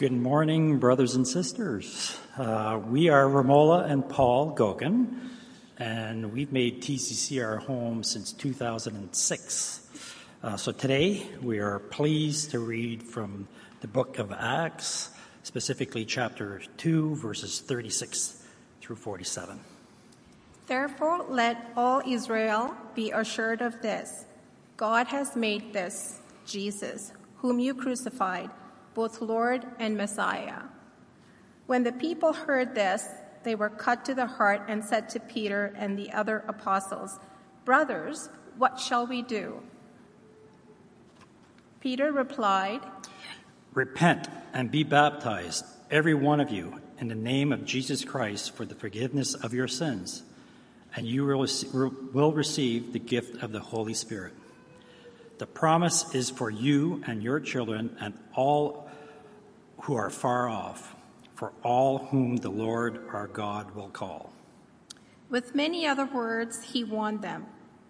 Good morning, brothers and sisters. Uh, we are Romola and Paul Gogan, and we've made TCC our home since 2006. Uh, so today we are pleased to read from the book of Acts, specifically chapter 2, verses 36 through 47. Therefore, let all Israel be assured of this God has made this, Jesus, whom you crucified, both Lord and Messiah. When the people heard this, they were cut to the heart and said to Peter and the other apostles, Brothers, what shall we do? Peter replied, Repent and be baptized, every one of you, in the name of Jesus Christ for the forgiveness of your sins, and you will receive the gift of the Holy Spirit. The promise is for you and your children and all who are far off, for all whom the Lord our God will call. With many other words, he warned them,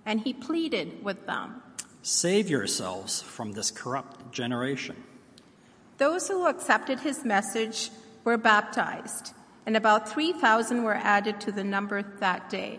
and he pleaded with them Save yourselves from this corrupt generation. Those who accepted his message were baptized, and about 3,000 were added to the number that day.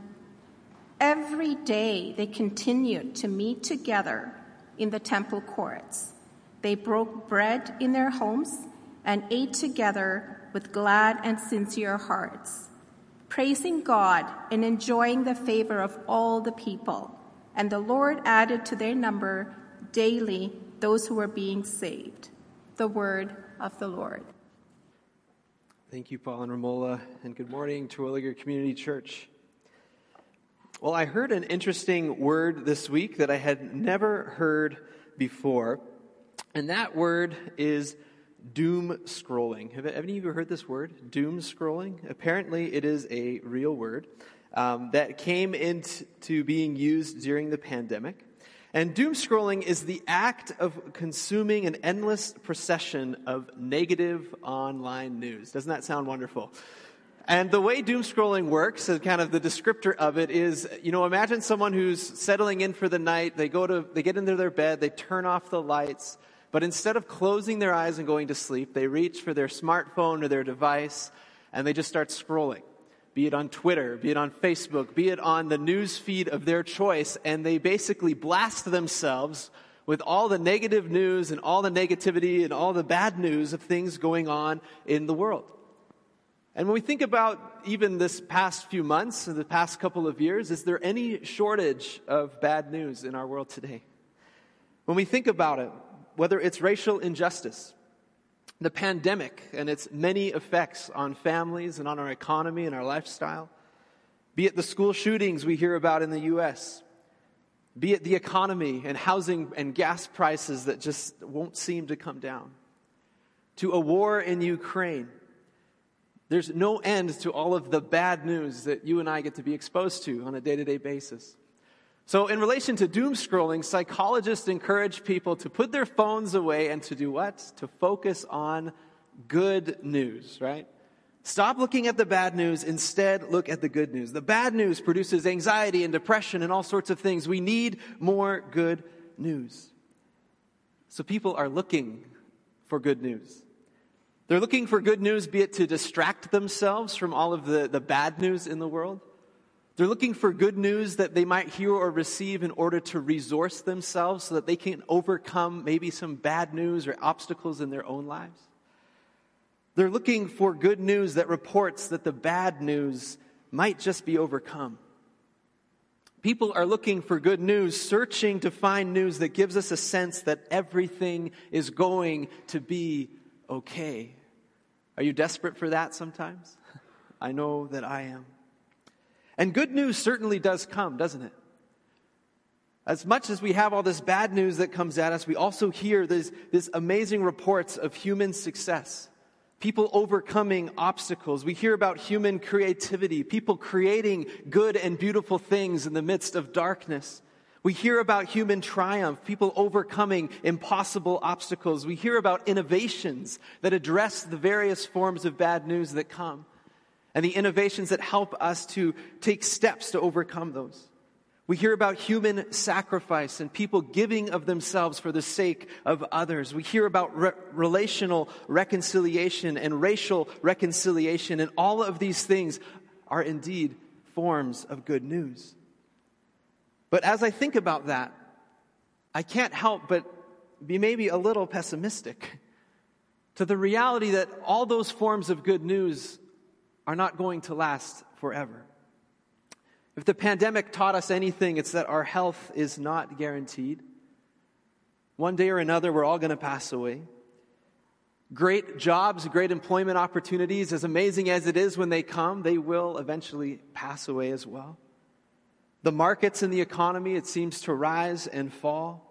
Every day they continued to meet together in the temple courts. They broke bread in their homes and ate together with glad and sincere hearts, praising God and enjoying the favor of all the people. And the Lord added to their number daily those who were being saved. The word of the Lord. Thank you, Paul and Romola, and good morning, Terwilliger Community Church. Well, I heard an interesting word this week that I had never heard before, and that word is doom scrolling. Have any of you heard this word? Doom scrolling? Apparently, it is a real word um, that came into being used during the pandemic. And doom scrolling is the act of consuming an endless procession of negative online news. Doesn't that sound wonderful? And the way doom scrolling works, and kind of the descriptor of it is, you know, imagine someone who's settling in for the night. They go to, they get into their bed, they turn off the lights, but instead of closing their eyes and going to sleep, they reach for their smartphone or their device and they just start scrolling. Be it on Twitter, be it on Facebook, be it on the news feed of their choice, and they basically blast themselves with all the negative news and all the negativity and all the bad news of things going on in the world. And when we think about even this past few months, or the past couple of years, is there any shortage of bad news in our world today? When we think about it, whether it's racial injustice, the pandemic and its many effects on families and on our economy and our lifestyle, be it the school shootings we hear about in the U.S., be it the economy and housing and gas prices that just won't seem to come down, to a war in Ukraine, there's no end to all of the bad news that you and I get to be exposed to on a day to day basis. So, in relation to doom scrolling, psychologists encourage people to put their phones away and to do what? To focus on good news, right? Stop looking at the bad news, instead, look at the good news. The bad news produces anxiety and depression and all sorts of things. We need more good news. So, people are looking for good news. They're looking for good news, be it to distract themselves from all of the, the bad news in the world. They're looking for good news that they might hear or receive in order to resource themselves so that they can overcome maybe some bad news or obstacles in their own lives. They're looking for good news that reports that the bad news might just be overcome. People are looking for good news, searching to find news that gives us a sense that everything is going to be okay. Are you desperate for that sometimes? I know that I am. And good news certainly does come, doesn't it? As much as we have all this bad news that comes at us, we also hear these, these amazing reports of human success. people overcoming obstacles. We hear about human creativity, people creating good and beautiful things in the midst of darkness. We hear about human triumph, people overcoming impossible obstacles. We hear about innovations that address the various forms of bad news that come and the innovations that help us to take steps to overcome those. We hear about human sacrifice and people giving of themselves for the sake of others. We hear about re- relational reconciliation and racial reconciliation, and all of these things are indeed forms of good news. But as I think about that, I can't help but be maybe a little pessimistic to the reality that all those forms of good news are not going to last forever. If the pandemic taught us anything, it's that our health is not guaranteed. One day or another, we're all going to pass away. Great jobs, great employment opportunities, as amazing as it is when they come, they will eventually pass away as well. The markets and the economy, it seems to rise and fall.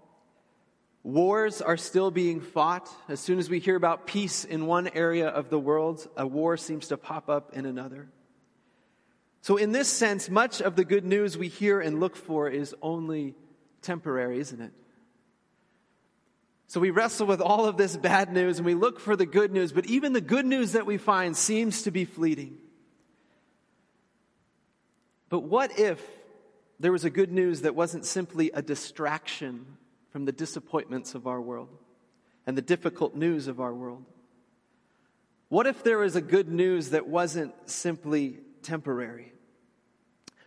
Wars are still being fought. As soon as we hear about peace in one area of the world, a war seems to pop up in another. So, in this sense, much of the good news we hear and look for is only temporary, isn't it? So, we wrestle with all of this bad news and we look for the good news, but even the good news that we find seems to be fleeting. But what if there was a good news that wasn't simply a distraction from the disappointments of our world and the difficult news of our world? What if there was a good news that wasn't simply temporary?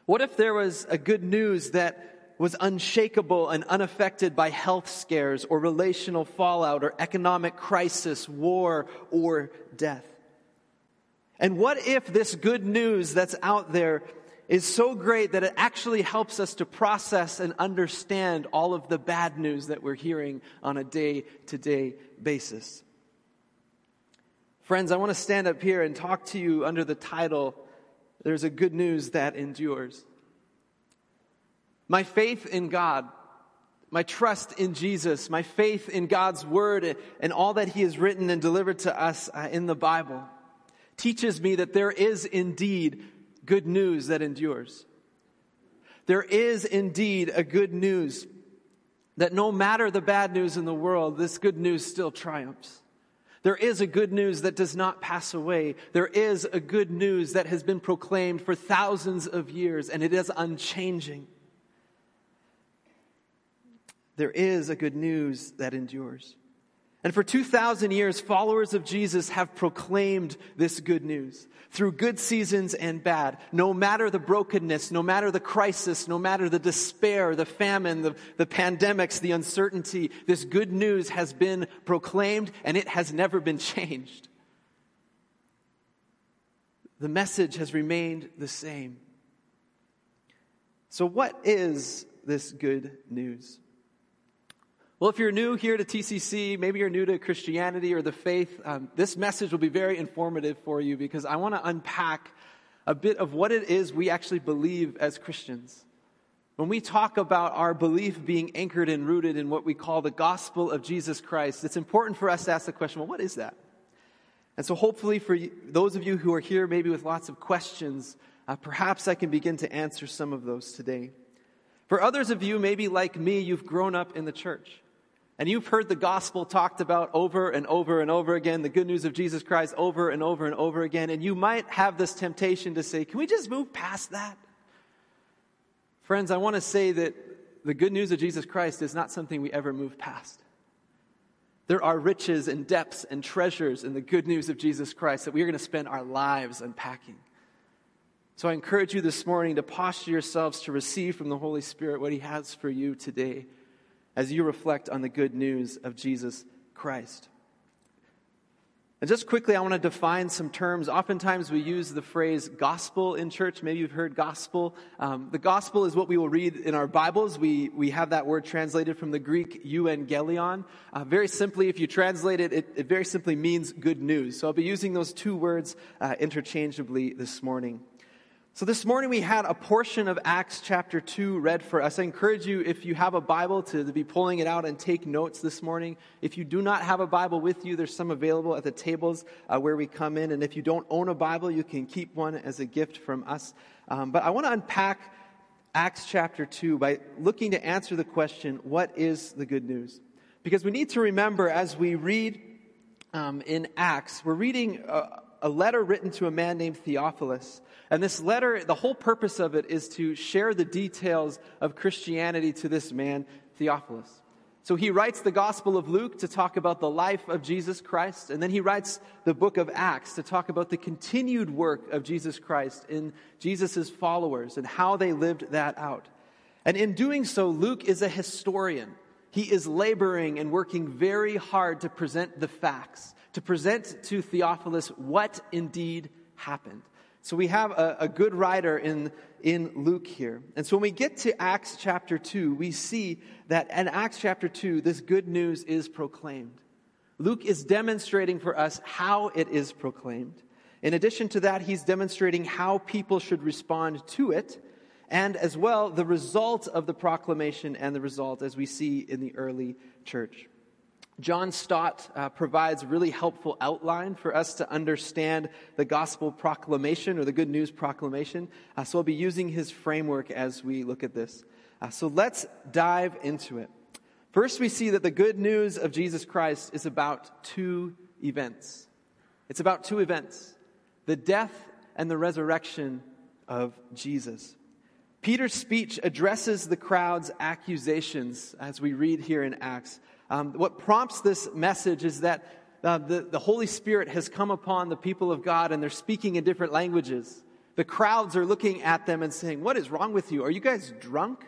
What if there was a good news that was unshakable and unaffected by health scares or relational fallout or economic crisis, war, or death? And what if this good news that's out there is so great that it actually helps us to process and understand all of the bad news that we're hearing on a day to day basis? Friends, I want to stand up here and talk to you under the title there's a good news that endures. My faith in God, my trust in Jesus, my faith in God's Word and all that He has written and delivered to us uh, in the Bible teaches me that there is indeed good news that endures. There is indeed a good news that no matter the bad news in the world, this good news still triumphs. There is a good news that does not pass away. There is a good news that has been proclaimed for thousands of years and it is unchanging. There is a good news that endures. And for 2,000 years, followers of Jesus have proclaimed this good news through good seasons and bad. No matter the brokenness, no matter the crisis, no matter the despair, the famine, the, the pandemics, the uncertainty, this good news has been proclaimed and it has never been changed. The message has remained the same. So, what is this good news? Well, if you're new here to TCC, maybe you're new to Christianity or the faith, um, this message will be very informative for you because I want to unpack a bit of what it is we actually believe as Christians. When we talk about our belief being anchored and rooted in what we call the gospel of Jesus Christ, it's important for us to ask the question well, what is that? And so, hopefully, for those of you who are here, maybe with lots of questions, uh, perhaps I can begin to answer some of those today. For others of you, maybe like me, you've grown up in the church. And you've heard the gospel talked about over and over and over again, the good news of Jesus Christ over and over and over again. And you might have this temptation to say, can we just move past that? Friends, I want to say that the good news of Jesus Christ is not something we ever move past. There are riches and depths and treasures in the good news of Jesus Christ that we are going to spend our lives unpacking. So I encourage you this morning to posture yourselves to receive from the Holy Spirit what He has for you today as you reflect on the good news of Jesus Christ. And just quickly, I want to define some terms. Oftentimes, we use the phrase gospel in church. Maybe you've heard gospel. Um, the gospel is what we will read in our Bibles. We, we have that word translated from the Greek euangelion. Uh, very simply, if you translate it, it, it, very simply means good news. So I'll be using those two words uh, interchangeably this morning. So, this morning we had a portion of Acts chapter 2 read for us. I encourage you, if you have a Bible, to, be pulling it out and take notes this morning. If you do not have a Bible with you, there's some available at the tables uh, where we come in. And if you don't own a Bible, you can keep one as a gift from us. Um, but I want to unpack Acts chapter 2 by looking to answer the question what is the good news? Because we need to remember as we read um, in Acts, we're reading a, a letter written to a man named Theophilus. And this letter, the whole purpose of it is to share the details of Christianity to this man, Theophilus. So he writes the Gospel of Luke to talk about the life of Jesus Christ, and then he writes the book of Acts to talk about the continued work of Jesus Christ in Jesus' followers and how they lived that out. And in doing so, Luke is a historian. He is laboring and working very hard to present the facts, to present to Theophilus what indeed happened. So we have a, a, good writer in, in Luke here. And so when we get to Acts chapter 2, we see that in Acts chapter 2, this good news is proclaimed. Luke is demonstrating for us how it is proclaimed. In addition to that, he's demonstrating how people should respond to it, and as well the result of the proclamation and the result as we see in the early church. John Stott uh, provides a really helpful outline for us to understand the gospel proclamation or the good news proclamation. Uh, so I'll be using his framework as we look at this. Uh, so let's dive into it. First, we see that the good news of Jesus Christ is about two events. It's about two events the death and the resurrection of Jesus. Peter's speech addresses the crowd's accusations as we read here in Acts um, what prompts this message is that uh, the, the Holy Spirit has come upon the people of God and they're speaking in different languages. The crowds are looking at them and saying, What is wrong with you? Are you guys drunk?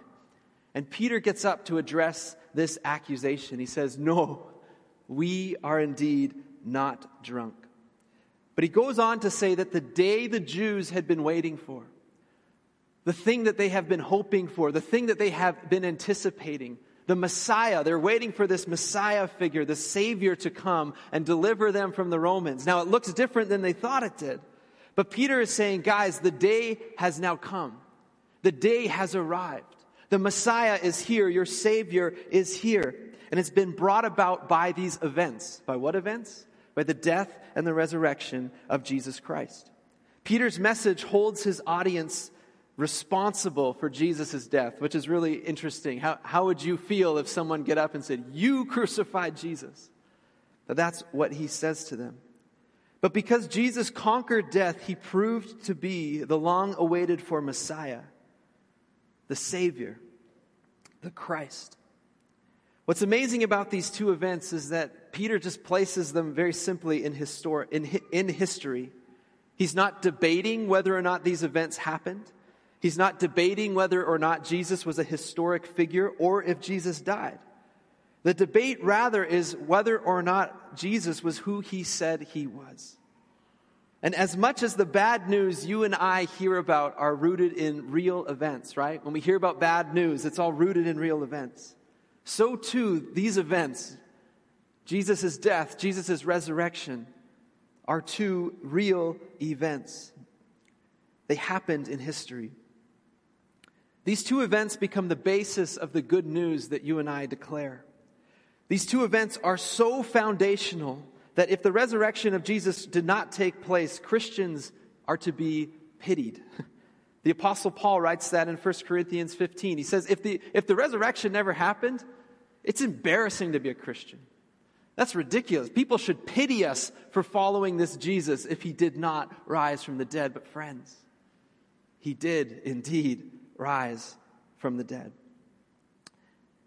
And Peter gets up to address this accusation. He says, No, we are indeed not drunk. But he goes on to say that the day the Jews had been waiting for, the thing that they have been hoping for, the thing that they have been anticipating, the Messiah. They're waiting for this Messiah figure, the Savior to come and deliver them from the Romans. Now, it looks different than they thought it did. But Peter is saying, guys, the day has now come. The day has arrived. The Messiah is here. Your Savior is here. And it's been brought about by these events. By what events? By the death and the resurrection of Jesus Christ. Peter's message holds his audience responsible for Jesus' death, which is really interesting. How, how would you feel if someone get up and said, You crucified Jesus? But that's what he says to them. But because Jesus conquered death, he proved to be the long awaited for Messiah, the Savior, the Christ. What's amazing about these two events is that Peter just places them very simply in, histor- in, in history. He's not debating whether or not these events happened. He's not debating whether or not Jesus was a historic figure or if Jesus died. The debate, rather, is whether or not Jesus was who he said he was. And as much as the bad news you and I hear about are rooted in real events, right? When we hear about bad news, it's all rooted in real events. So too, these events, Jesus' death, Jesus' resurrection, are two real events. They happened in history. These two events become the basis of the good news that you and I declare. These two events are so foundational that if the resurrection of Jesus did not take place, Christians are to be pitied. The apostle Paul writes that in 1 Corinthians 15. He says, if the, if the resurrection never happened, it's embarrassing to be a Christian. That's ridiculous. People should pity us for following this Jesus if he did not rise from the dead. But friends, he did indeed rise from the dead.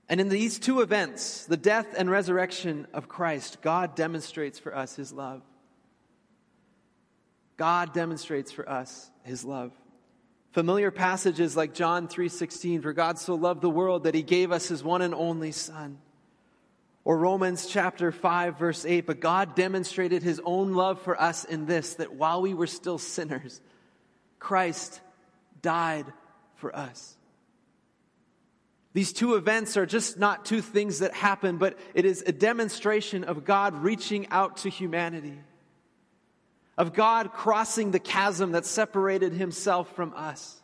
And in these two events, the death and resurrection of Christ, God demonstrates for us his love. God demonstrates for us his love. Familiar passages like John 3:16 for God so loved the world that he gave us his one and only son. Or Romans chapter 5 verse 8 but God demonstrated his own love for us in this that while we were still sinners Christ died for us. These two events are just not two things that happen, but it is a demonstration of God reaching out to humanity. of God crossing the chasm that separated himself from us.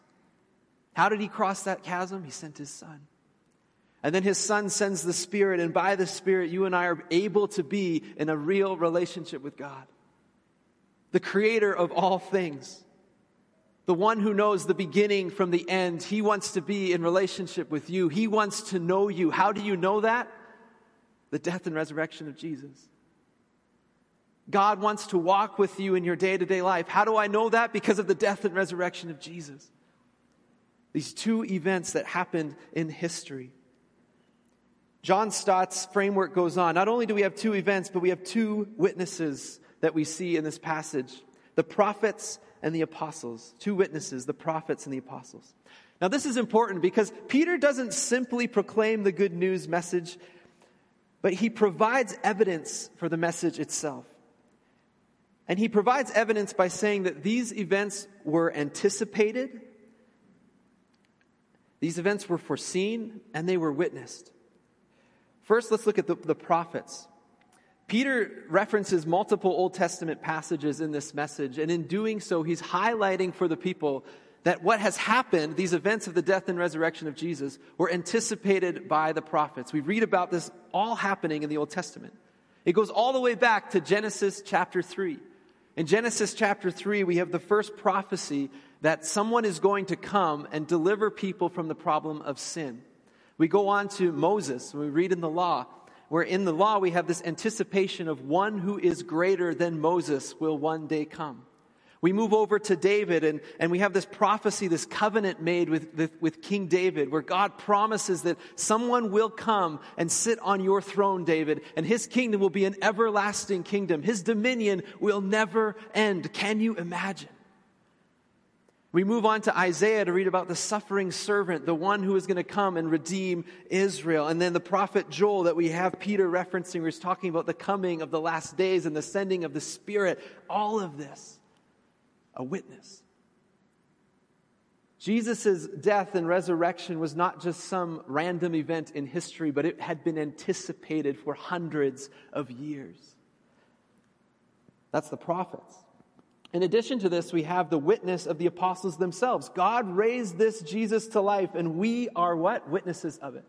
How did he cross that chasm? He sent his son. And then his son sends the Spirit, and by the Spirit, you and I are able to be in a real relationship with God, the creator of all things. The one who knows the beginning from the end, he wants to be in relationship with you. He wants to know you. How do you know that? The death and resurrection of Jesus. God wants to walk with you in your day to day life. How do I know that? Because of the death and resurrection of Jesus. These two events that happened in history. John Stott's framework goes on. Not only do we have two events, but we have two witnesses that we see in this passage the prophets and the apostles. Two witnesses, the prophets and the apostles. Now, this is important because Peter doesn't simply proclaim the good news message, but he provides evidence for the message itself. And he provides evidence by saying that these events were anticipated, these events were foreseen, and they were witnessed. First, let's look at the, the prophets. Peter references multiple Old Testament passages in this message, and in doing so, he's highlighting for the people that what has happened, these events of the death and resurrection of Jesus, were anticipated by the prophets. We read about this all happening in the Old Testament. It goes all the way back to Genesis chapter 3. In Genesis chapter 3, we have the first prophecy that someone is going to come and deliver people from the problem of sin. We go on to Moses, and we read in the law, where in the law we have this anticipation of one who is greater than Moses will one day come. We move over to David and, and we have this prophecy, this covenant made with, with, with, King David, where God promises that someone will come and sit on your throne, David, and his kingdom will be an everlasting kingdom. His dominion will never end. Can you imagine? We move on to Isaiah to read about the suffering servant, the one who is going to come and redeem Israel. And then the prophet Joel that we have Peter referencing, who's talking about the coming of the last days and the sending of the Spirit. All of this a witness. Jesus' death and resurrection was not just some random event in history, but it had been anticipated for hundreds of years. That's the prophets. In addition to this, we have the witness of the apostles themselves. God raised this Jesus to life, and we are what? Witnesses of it.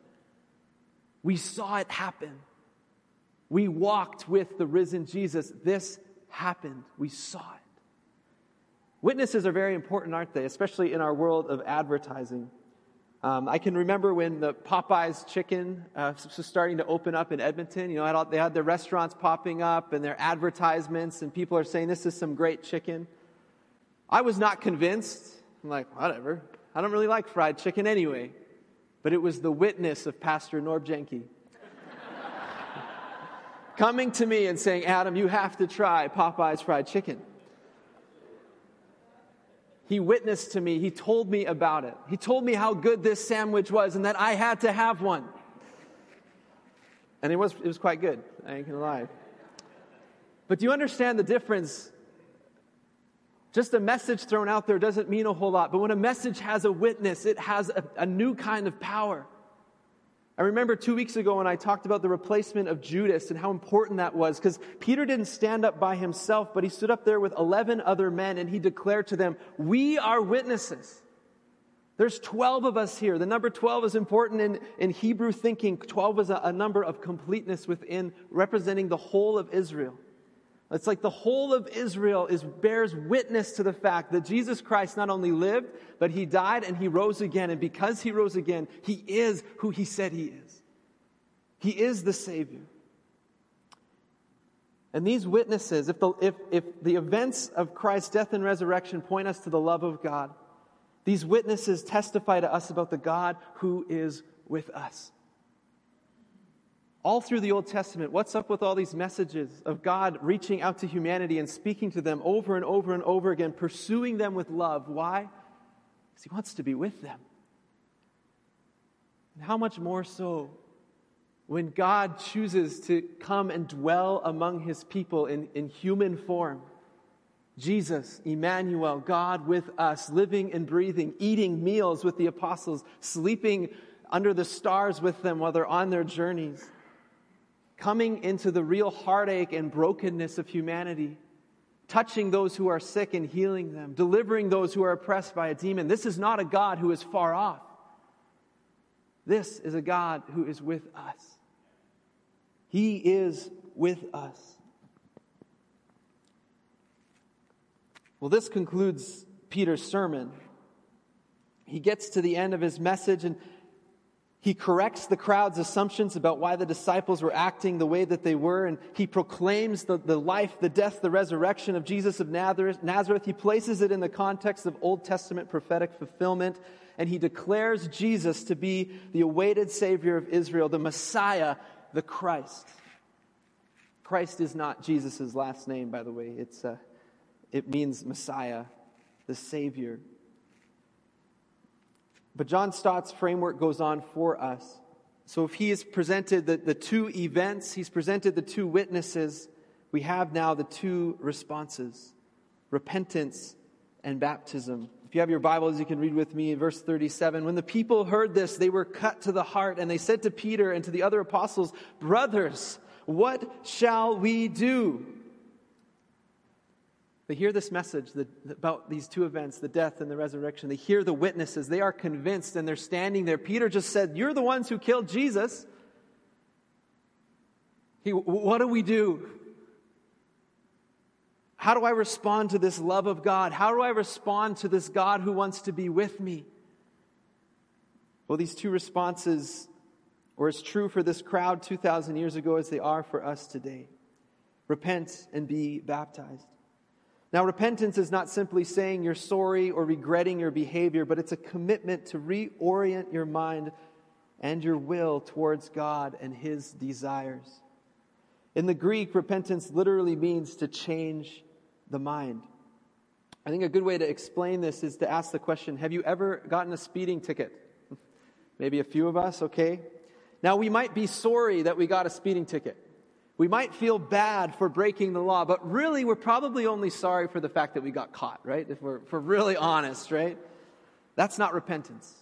We saw it happen. We walked with the risen Jesus. This happened. We saw it. Witnesses are very important, aren't they? Especially in our world of advertising. Um, I can remember when the Popeyes chicken uh, was starting to open up in Edmonton. You know, they had their restaurants popping up and their advertisements, and people are saying, This is some great chicken. I was not convinced. I'm like, whatever. I don't really like fried chicken anyway. But it was the witness of Pastor Norb Jenke coming to me and saying, Adam, you have to try Popeye's fried chicken. He witnessed to me. He told me about it. He told me how good this sandwich was and that I had to have one. And it was, it was quite good. I ain't gonna lie. But do you understand the difference? Just a message thrown out there doesn't mean a whole lot. But when a message has a witness, it has a, a new kind of power. I remember two weeks ago when I talked about the replacement of Judas and how important that was because Peter didn't stand up by himself, but he stood up there with 11 other men and he declared to them, We are witnesses. There's 12 of us here. The number 12 is important in, in Hebrew thinking. 12 is a, a number of completeness within representing the whole of Israel. It's like the whole of Israel is, bears witness to the fact that Jesus Christ not only lived, but he died and he rose again. And because he rose again, he is who he said he is. He is the Savior. And these witnesses, if the, if, if the events of Christ's death and resurrection point us to the love of God, these witnesses testify to us about the God who is with us. All through the Old Testament, what's up with all these messages of God reaching out to humanity and speaking to them over and over and over again, pursuing them with love? Why? Because He wants to be with them. And how much more so when God chooses to come and dwell among His people in, in human form? Jesus, Emmanuel, God with us, living and breathing, eating meals with the apostles, sleeping under the stars with them while they're on their journeys coming into the real heartache and brokenness of humanity touching those who are sick and healing them, delivering those who are oppressed by a demon. This is not a God who is far off. This is a God who is with us. He is with us. Well, this concludes Peter's sermon. He gets to the end of his message and he corrects the crowd's assumptions about why the disciples were acting the way that they were, and he proclaims the, the life, the death, the resurrection of Jesus of Nazareth. He places it in the context of Old Testament prophetic fulfillment, and he declares Jesus to be the awaited Savior of Israel, the Messiah, the Christ. Christ is not Jesus' last name, by the way. It's, uh, it means Messiah, the Savior. But John Stott's framework goes on for us. So if he has presented the, the two events, he's presented the two witnesses, we have now the two responses repentance and baptism. If you have your Bibles, you can read with me in verse 37. When the people heard this, they were cut to the heart, and they said to Peter and to the other apostles, Brothers, what shall we do? They hear this message about these two events, the death and the resurrection. They hear the witnesses. They are convinced and they're standing there. Peter just said, You're the ones who killed Jesus. He, what do we do? How do I respond to this love of God? How do I respond to this God who wants to be with me? Well, these two responses were as true for this crowd 2,000 years ago as they are for us today. Repent and be baptized. Now, repentance is not simply saying you're sorry or regretting your behavior, but it's a commitment to reorient your mind and your will towards God and His desires. In the Greek, repentance literally means to change the mind. I think a good way to explain this is to ask the question Have you ever gotten a speeding ticket? Maybe a few of us, okay? Now, we might be sorry that we got a speeding ticket. We might feel bad for breaking the law, but really we're probably only sorry for the fact that we got caught, right? If we're, if we're really honest, right? That's not repentance.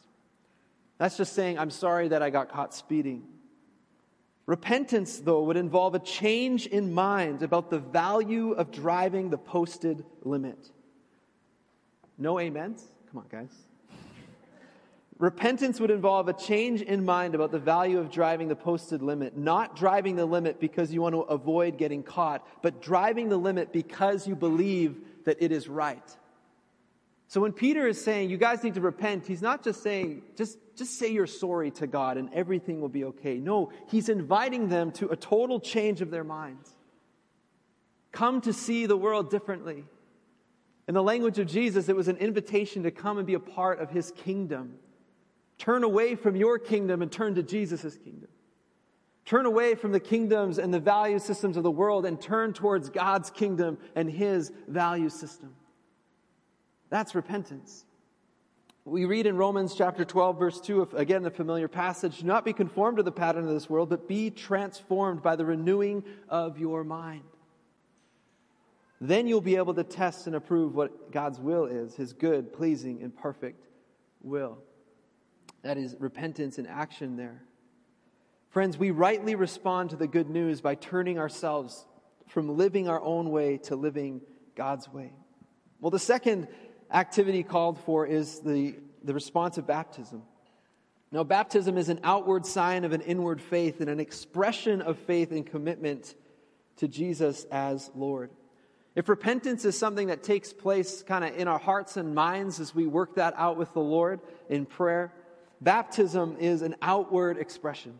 That's just saying, I'm sorry that I got caught speeding. Repentance, though, would involve a change in mind about the value of driving the posted limit. No amens? Come on, guys. Repentance would involve a change in mind about the value of driving the posted limit, not driving the limit because you want to avoid getting caught, but driving the limit because you believe that it is right. So when Peter is saying, you guys need to repent, he's not just saying, just, just say you're sorry to God and everything will be okay. No, he's inviting them to a total change of their minds. Come to see the world differently. In the language of Jesus, it was an invitation to come and be a part of his kingdom. Turn away from your kingdom and turn to Jesus' kingdom. Turn away from the kingdoms and the value systems of the world and turn towards God's kingdom and his value system. That's repentance. We read in Romans chapter 12, verse 2, again, the familiar passage do not be conformed to the pattern of this world, but be transformed by the renewing of your mind. Then you'll be able to test and approve what God's will is, his good, pleasing, and perfect will. That is repentance in action there. Friends, we rightly respond to the good news by turning ourselves from living our own way to living God's way. Well, the second activity called for is the, the response of baptism. Now, baptism is an outward sign of an inward faith and an expression of faith and commitment to Jesus as Lord. If repentance is something that takes place kind of in our hearts and minds as we work that out with the Lord in prayer, Baptism is an outward expression.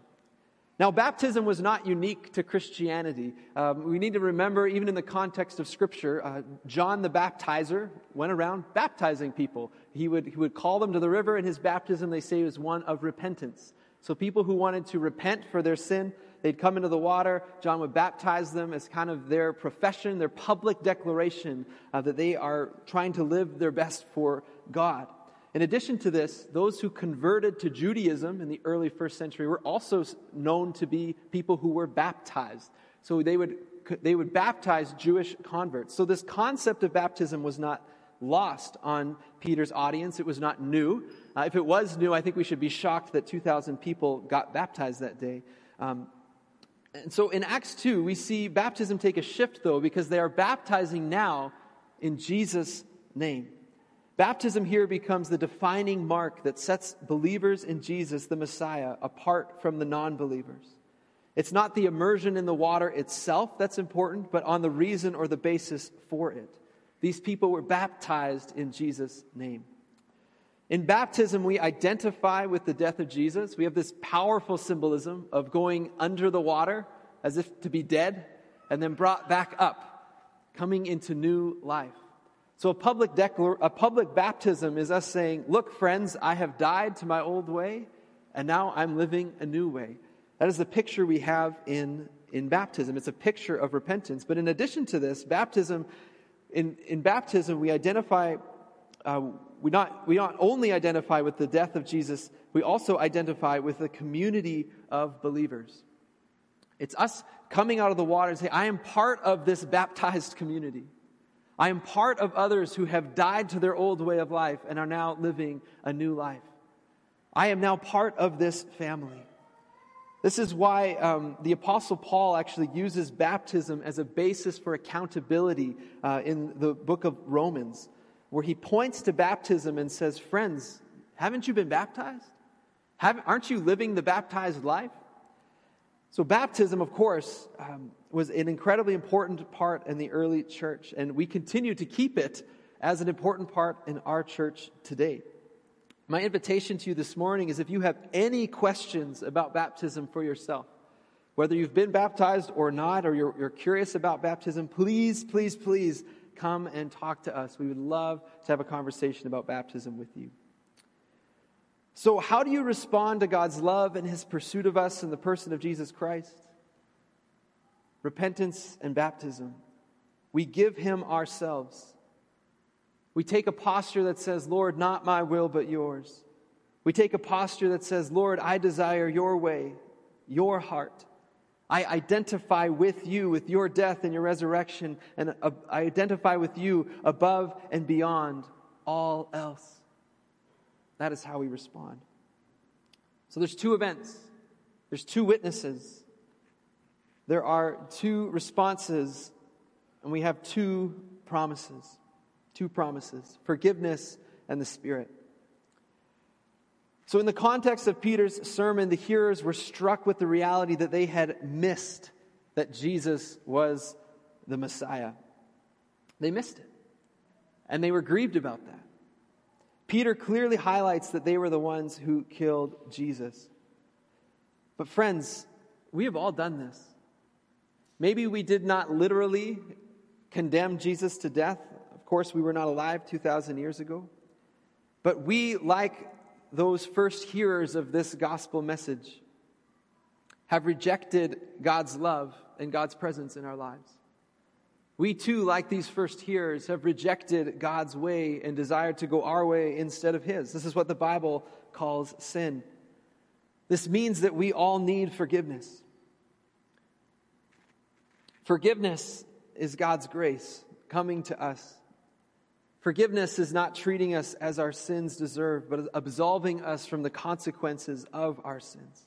Now, baptism was not unique to Christianity. Um, we need to remember, even in the context of Scripture, uh, John the Baptizer went around baptizing people. He would, he would call them to the river, and his baptism, they say, was one of repentance. So, people who wanted to repent for their sin, they'd come into the water. John would baptize them as kind of their profession, their public declaration uh, that they are trying to live their best for God. In addition to this, those who converted to Judaism in the early first century were also known to be people who were baptized. So they would, they would baptize Jewish converts. So this concept of baptism was not lost on Peter's audience. It was not new. Uh, if it was new, I think we should be shocked that 2,000 people got baptized that day. Um, And so in Acts 2, we see baptism take a shift, though, because they are baptizing now in Jesus' name. Baptism here becomes the defining mark that sets believers in Jesus, the Messiah, apart from the non believers. It's not the immersion in the water itself that's important, but on the reason or the basis for it. These people were baptized in Jesus' name. In baptism, we identify with the death of Jesus. We have this powerful symbolism of going under the water as if to be dead and then brought back up, coming into new life. So a public, declar- a public baptism is us saying, Look, friends, I have died to my old way, and now I'm living a new way. That is the picture we have in, in baptism. It's a picture of repentance. But in addition to this, baptism, in, in baptism, we identify, uh, we, not, we not only identify with the death of Jesus, we also identify with the community of believers. It's us coming out of the water and saying, I am part of this baptized community. I am part of others who have died to their old way of life and are now living a new life. I am now part of this family. This is why um, the Apostle Paul actually uses baptism as a basis for accountability uh, in the book of Romans, where he points to baptism and says, Friends, haven't you been baptized? Haven't, aren't you living the baptized life? So, baptism, of course, um, was an incredibly important part in the early church, and we continue to keep it as an important part in our church today. My invitation to you this morning is if you have any questions about baptism for yourself, whether you've been baptized or not, or you're, you're curious about baptism, please, please, please come and talk to us. We would love to have a conversation about baptism with you. So, how do you respond to God's love and his pursuit of us in the person of Jesus Christ? Repentance and baptism. We give him ourselves. We take a posture that says, Lord, not my will, but yours. We take a posture that says, Lord, I desire your way, your heart. I identify with you, with your death and your resurrection, and uh, I identify with you above and beyond all else. That is how we respond. So there's two events, there's two witnesses, there are two responses, and we have two promises. Two promises forgiveness and the Spirit. So, in the context of Peter's sermon, the hearers were struck with the reality that they had missed that Jesus was the Messiah. They missed it. And they were grieved about that. Peter clearly highlights that they were the ones who killed Jesus. But, friends, we have all done this. Maybe we did not literally condemn Jesus to death Of course, we were not alive 2,000 years ago. But we, like those first hearers of this gospel message, have rejected God's love and God's presence in our lives. We too, like these first hearers, have rejected God's way and desired to go our way instead of His. This is what the Bible calls sin. This means that we all need forgiveness. Forgiveness is God's grace coming to us Forgiveness is not treating us as our sins deserve, but absolving us from the consequences of our sins.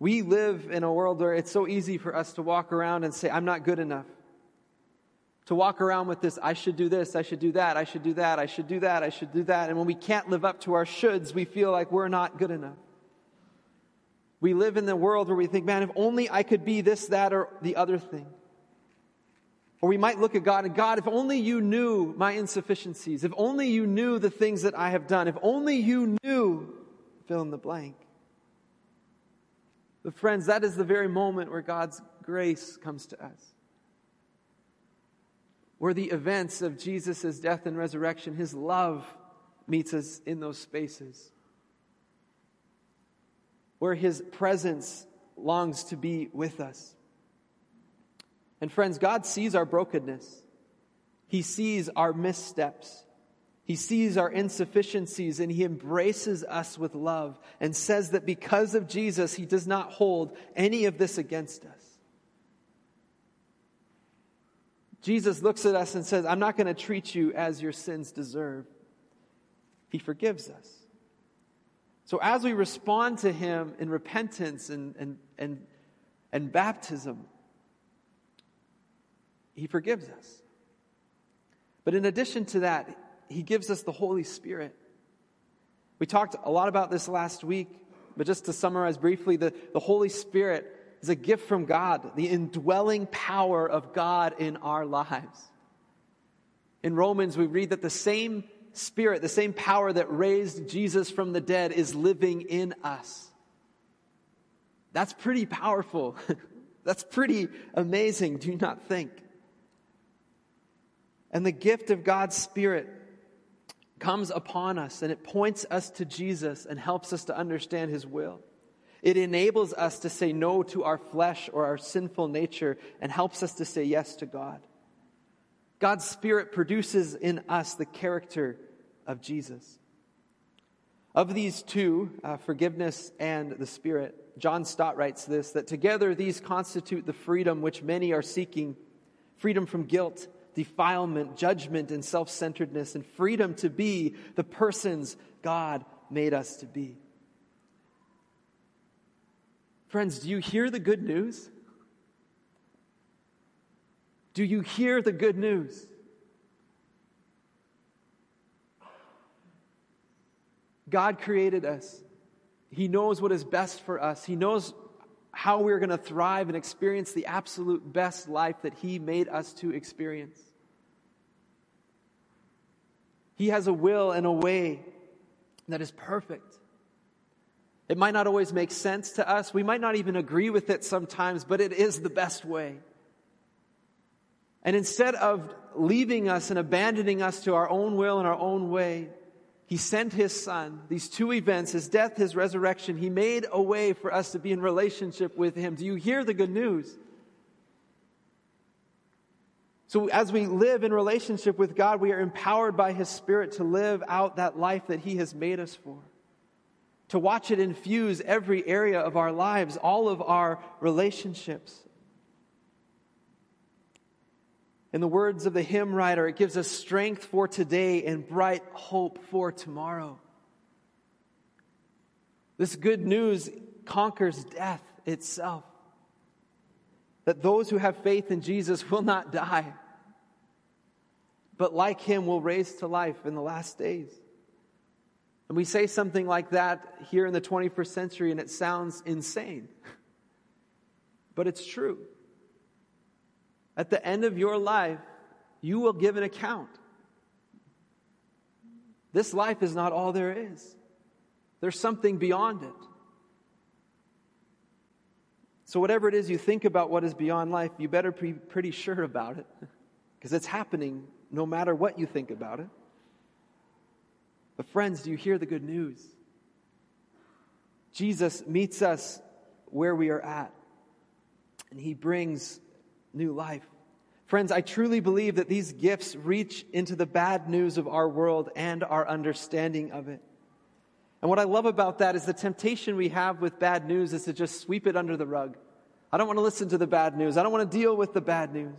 We live in a world where it's so easy for us to walk around and say, I'm not good enough. To walk around with this, I should do this, I should do that, I should do that, I should do that, I should do that. And when we can't live up to our shoulds, we feel like we're not good enough. We live in the world where we think, man, if only I could be this, that, or the other thing. Or we might look at God and God, if only you knew my insufficiencies, if only you knew the things that I have done, if only you knew, fill in the blank. But, friends, that is the very moment where God's grace comes to us. Where the events of Jesus' death and resurrection, his love meets us in those spaces. Where his presence longs to be with us. And friends, God sees our brokenness. He sees our missteps. He sees our insufficiencies and he embraces us with love and says that because of Jesus, he does not hold any of this against us. Jesus looks at us and says, I'm not going to treat you as your sins deserve. He forgives us. So as we respond to him in repentance and, and, and and baptism, He forgives us. But in addition to that, He gives us the Holy Spirit. We talked a lot about this last week, but just to summarize briefly, the, the Holy Spirit is a gift from God, the indwelling power of God in our lives. In Romans, we read that the same Spirit, the same power that raised Jesus from the dead, is living in us. That's pretty powerful. That's pretty amazing, do not think? And the gift of God's Spirit comes upon us and it points us to Jesus and helps us to understand His will. It enables us to say no to our flesh or our sinful nature and helps us to say yes to God. God's Spirit produces in us the character of Jesus. Of these two, uh, forgiveness and the Spirit, John Stott writes this that together these constitute the freedom which many are seeking freedom from guilt, defilement, judgment, and self centeredness, and freedom to be the persons God made us to be. Friends, do you hear the good news? Do you hear the good news? God created us. He knows what is best for us. He knows how we're going to thrive and experience the absolute best life that He made us to experience. He has a will and a way that is perfect. It might not always make sense to us. We might not even agree with it sometimes, but it is the best way. And instead of leaving us and abandoning us to our own will and our own way, he sent his son, these two events, his death, his resurrection. He made a way for us to be in relationship with him. Do you hear the good news? So, as we live in relationship with God, we are empowered by his spirit to live out that life that he has made us for. To watch it infuse every area of our lives, all of our relationships. In the words of the hymn writer, it gives us strength for today and bright hope for tomorrow. This good news conquers death itself. That those who have faith in Jesus will not die, but like him will raise to life in the last days. And we say something like that here in the 21st century, and it sounds insane. But it's true. At the end of your life, you will give an account. This life is not all there is, there's something beyond it. So, whatever it is you think about what is beyond life, you better be pretty sure about it because it's happening no matter what you think about it. But, friends, do you hear the good news? Jesus meets us where we are at, and he brings new life. Friends, I truly believe that these gifts reach into the bad news of our world and our understanding of it. And what I love about that is the temptation we have with bad news is to just sweep it under the rug. I don't want to listen to the bad news. I don't want to deal with the bad news.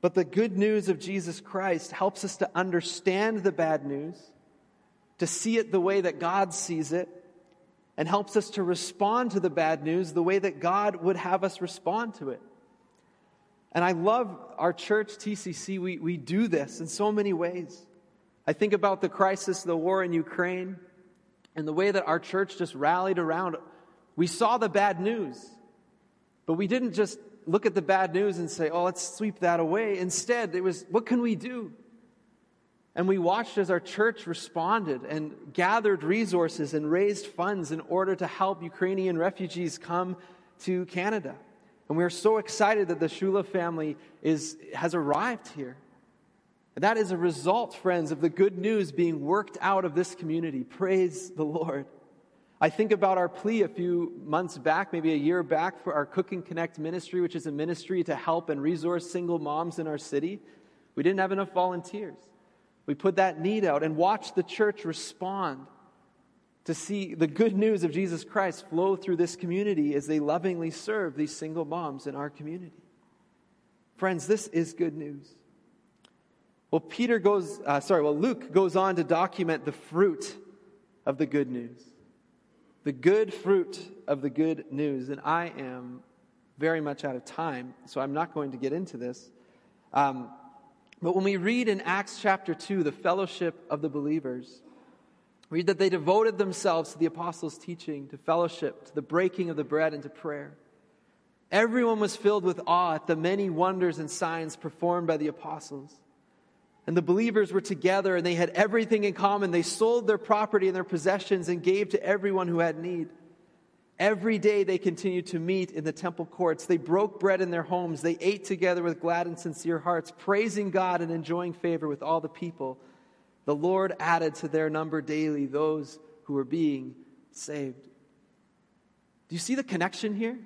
But the good news of Jesus Christ helps us to understand the bad news, to see it the way that God sees it, and helps us to respond to the bad news the way that God would have us respond to it. And I love our church, TCC. We, we do this in so many ways. I think about the crisis, the war in Ukraine, and the way that our church just rallied around. We saw the bad news, but we didn't just look at the bad news and say, oh, let's sweep that away. Instead, it was, what can we do? And we watched as our church responded and gathered resources and raised funds in order to help Ukrainian refugees come to Canada. And we are so excited that the Shula family is, has arrived here. And that is a result, friends, of the good news being worked out of this community. Praise the Lord. I think about our plea a few months back, maybe a year back, for our Cook and Connect ministry, which is a ministry to help and resource single moms in our city. We didn't have enough volunteers. We put that need out and watch the church respond to see the good news of Jesus Christ flow through this community as they lovingly serve these single moms in our community. Friends, this is good news. Well, Peter goes, uh, sorry, well, Luke goes on to document the fruit of the good news. the good fruit of the good news. And I am very much out of time, so I'm not going to get into this. Um, but when we read in Acts chapter 2, the fellowship of the believers, read that they devoted themselves to the apostles' teaching, to fellowship, to the breaking of the bread, and to prayer. Everyone was filled with awe at the many wonders and signs performed by the apostles. And the believers were together and they had everything in common. They sold their property and their possessions and gave to everyone who had need. Every day they continued to meet in the temple courts. They broke bread in their homes. They ate together with glad and sincere hearts, praising God and enjoying favor with all the people. The Lord added to their number daily those who were being saved. Do you see the connection here?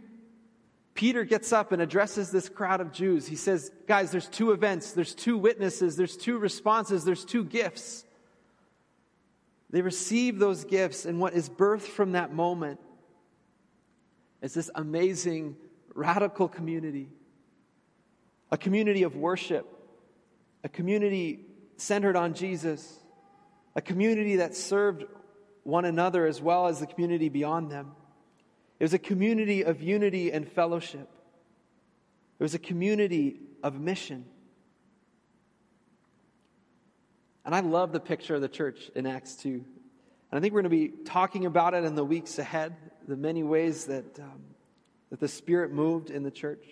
Peter gets up and addresses this crowd of Jews. He says, Guys, there's two events, there's two witnesses, there's two responses, there's two gifts. They receive those gifts, and what is birthed from that moment is this amazing, radical community a community of worship, a community centered on Jesus, a community that served one another as well as the community beyond them. It was a community of unity and fellowship. It was a community of mission. And I love the picture of the church in Acts 2. And I think we're going to be talking about it in the weeks ahead, the many ways that, um, that the Spirit moved in the church.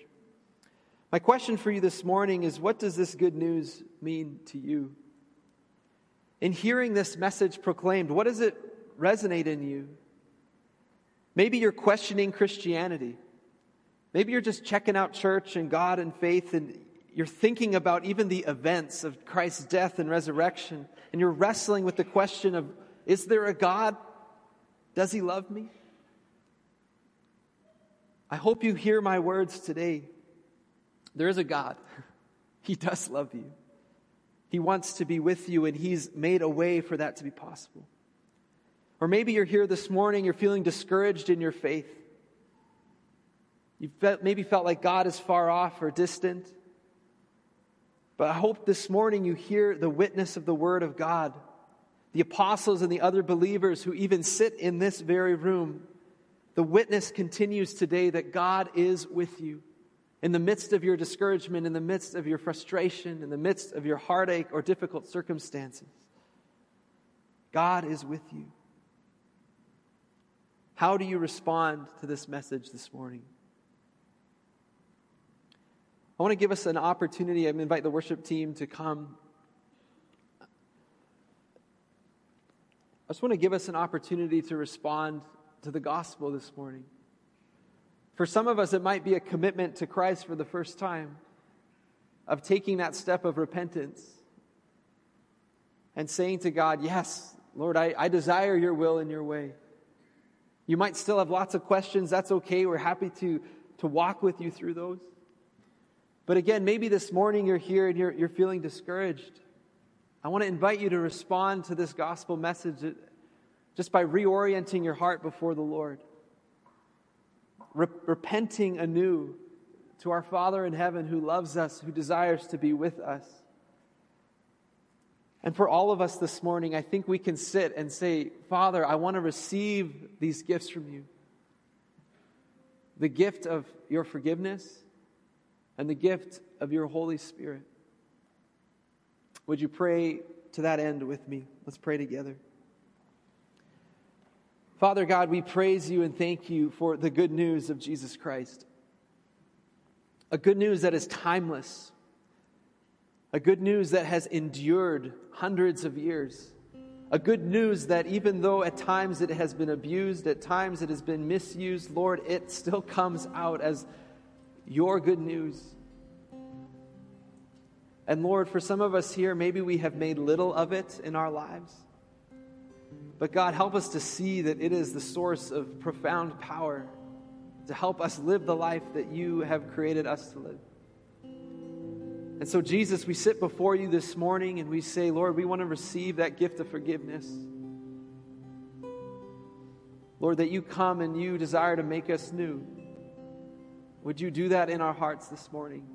My question for you this morning is what does this good news mean to you? In hearing this message proclaimed, what does it resonate in you? Maybe you're questioning Christianity. Maybe you're just checking out church and God and faith, and you're thinking about even the events of Christ's death and resurrection, and you're wrestling with the question of is there a God? Does he love me? I hope you hear my words today. There is a God. He does love you. He wants to be with you, and He's made a way for that to be possible. Or maybe you're here this morning, you're feeling discouraged in your faith. You've maybe felt like God is far off or distant. But I hope this morning you hear the witness of the Word of God. The apostles and the other believers who even sit in this very room. The witness continues today that God is with you. In the midst of your discouragement, in the midst of your frustration, in the midst of your heartache or difficult circumstances, God is with you. How do you respond to this message this morning? I want to give us an opportunity. I invite the worship team to come. I just want to give us an opportunity to respond to the gospel this morning. For some of us, it might be a commitment to Christ for the first time, of taking that step of repentance and saying to God, Yes, Lord, I, I desire your will and your way. You might still have lots of questions. That's okay. We're happy to, to walk with you through those. But again, maybe this morning you're here and you're, you're feeling discouraged. I want to invite you to respond to this gospel message just by reorienting your heart before the Lord, Re- repenting anew to our Father in heaven who loves us, who desires to be with us. And for all of us this morning, I think we can sit and say, Father, I want to receive these gifts from you the gift of your forgiveness and the gift of your Holy Spirit. Would you pray to that end with me? Let's pray together. Father God, we praise you and thank you for the good news of Jesus Christ. A good news that is timeless a good news that has endured hundreds of years. A good news that even though at times it has been abused, at times it has been misused, Lord, it still comes out as your good news. And Lord, for some of us here, maybe we have made little of it in our lives. But God, help us to see that it is the source of profound power to help us live the life that you have created us to live. And so, Jesus, we sit before you this morning and we say, Lord, we want to receive that gift of forgiveness. Lord, that you come and you desire to make us new. Would you do that in our hearts this morning?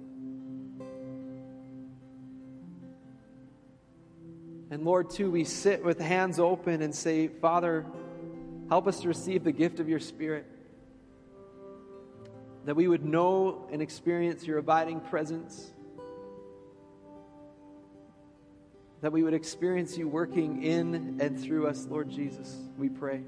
And Lord, too, we sit with hands open and say, Father, Help us to receive the gift of your Spirit. That we would know and experience your abiding presence. That we would experience you working in and through us, Lord Jesus, we pray.